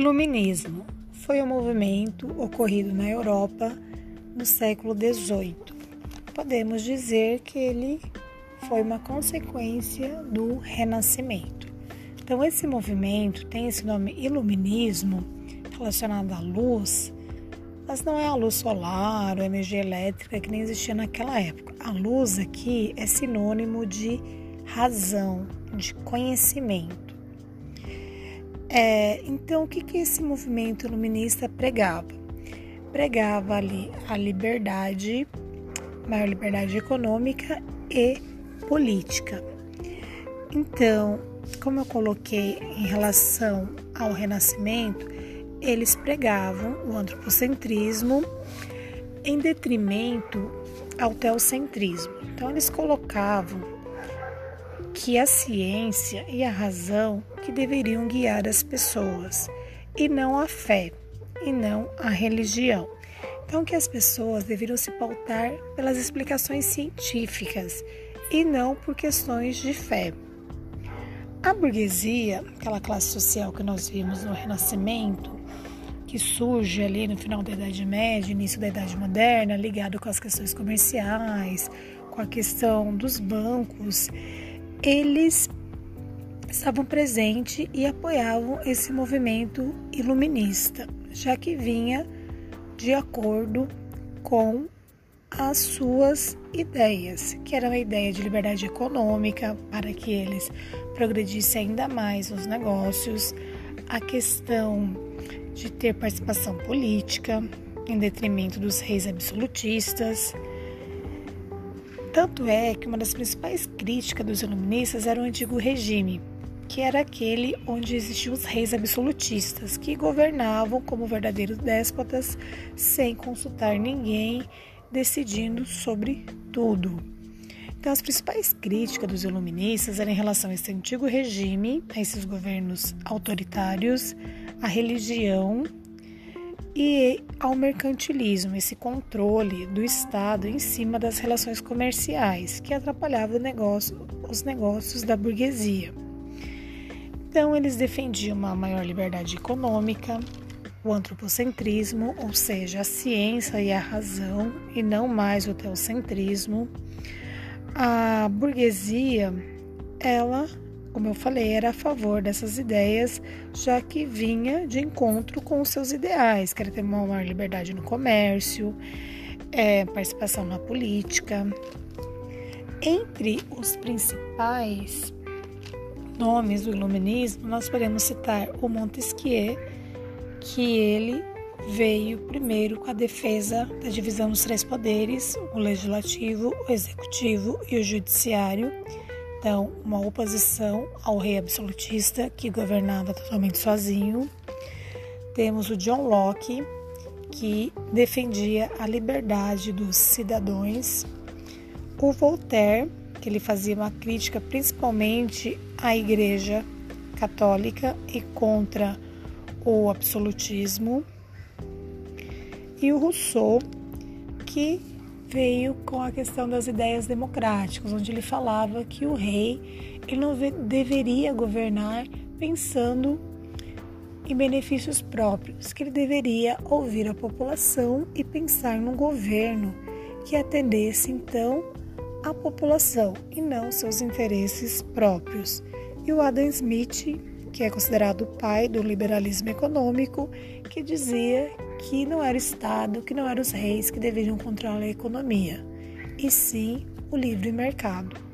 Iluminismo foi um movimento ocorrido na Europa no século XVIII. Podemos dizer que ele foi uma consequência do Renascimento. Então, esse movimento tem esse nome Iluminismo, relacionado à luz, mas não é a luz solar ou energia elétrica que nem existia naquela época. A luz aqui é sinônimo de razão, de conhecimento. É, então, o que, que esse movimento iluminista pregava? Pregava ali a liberdade, maior liberdade econômica e política. Então, como eu coloquei em relação ao Renascimento, eles pregavam o antropocentrismo em detrimento ao teocentrismo. Então, eles colocavam que a ciência e a razão que deveriam guiar as pessoas, e não a fé, e não a religião. Então, que as pessoas deveriam se pautar pelas explicações científicas e não por questões de fé. A burguesia, aquela classe social que nós vimos no Renascimento, que surge ali no final da Idade Média, início da Idade Moderna, ligado com as questões comerciais, com a questão dos bancos, eles estavam presentes e apoiavam esse movimento iluminista, já que vinha de acordo com as suas ideias, que era uma ideia de liberdade econômica para que eles progredissem ainda mais nos negócios, a questão de ter participação política em detrimento dos reis absolutistas, tanto é que uma das principais críticas dos iluministas era o antigo regime, que era aquele onde existiam os reis absolutistas, que governavam como verdadeiros déspotas sem consultar ninguém, decidindo sobre tudo. Então, as principais críticas dos iluministas eram em relação a esse antigo regime, a esses governos autoritários, a religião e ao mercantilismo, esse controle do Estado em cima das relações comerciais, que atrapalhava negócio, os negócios da burguesia. Então, eles defendiam uma maior liberdade econômica, o antropocentrismo, ou seja, a ciência e a razão, e não mais o teocentrismo. A burguesia, ela como eu falei, era a favor dessas ideias, já que vinha de encontro com os seus ideais, que era ter uma maior liberdade no comércio, é, participação na política. Entre os principais nomes do iluminismo, nós podemos citar o Montesquieu, que ele veio primeiro com a defesa da divisão dos três poderes, o legislativo, o executivo e o judiciário então, uma oposição ao rei absolutista que governava totalmente sozinho. Temos o John Locke, que defendia a liberdade dos cidadãos. O Voltaire, que ele fazia uma crítica principalmente à Igreja Católica e contra o absolutismo. E o Rousseau, que veio com a questão das ideias democráticas, onde ele falava que o rei ele não deveria governar pensando em benefícios próprios, que ele deveria ouvir a população e pensar num governo que atendesse então a população e não seus interesses próprios. E o Adam Smith, que é considerado o pai do liberalismo econômico, que dizia que não era o Estado, que não eram os reis que deveriam controlar a economia, e sim o livre mercado.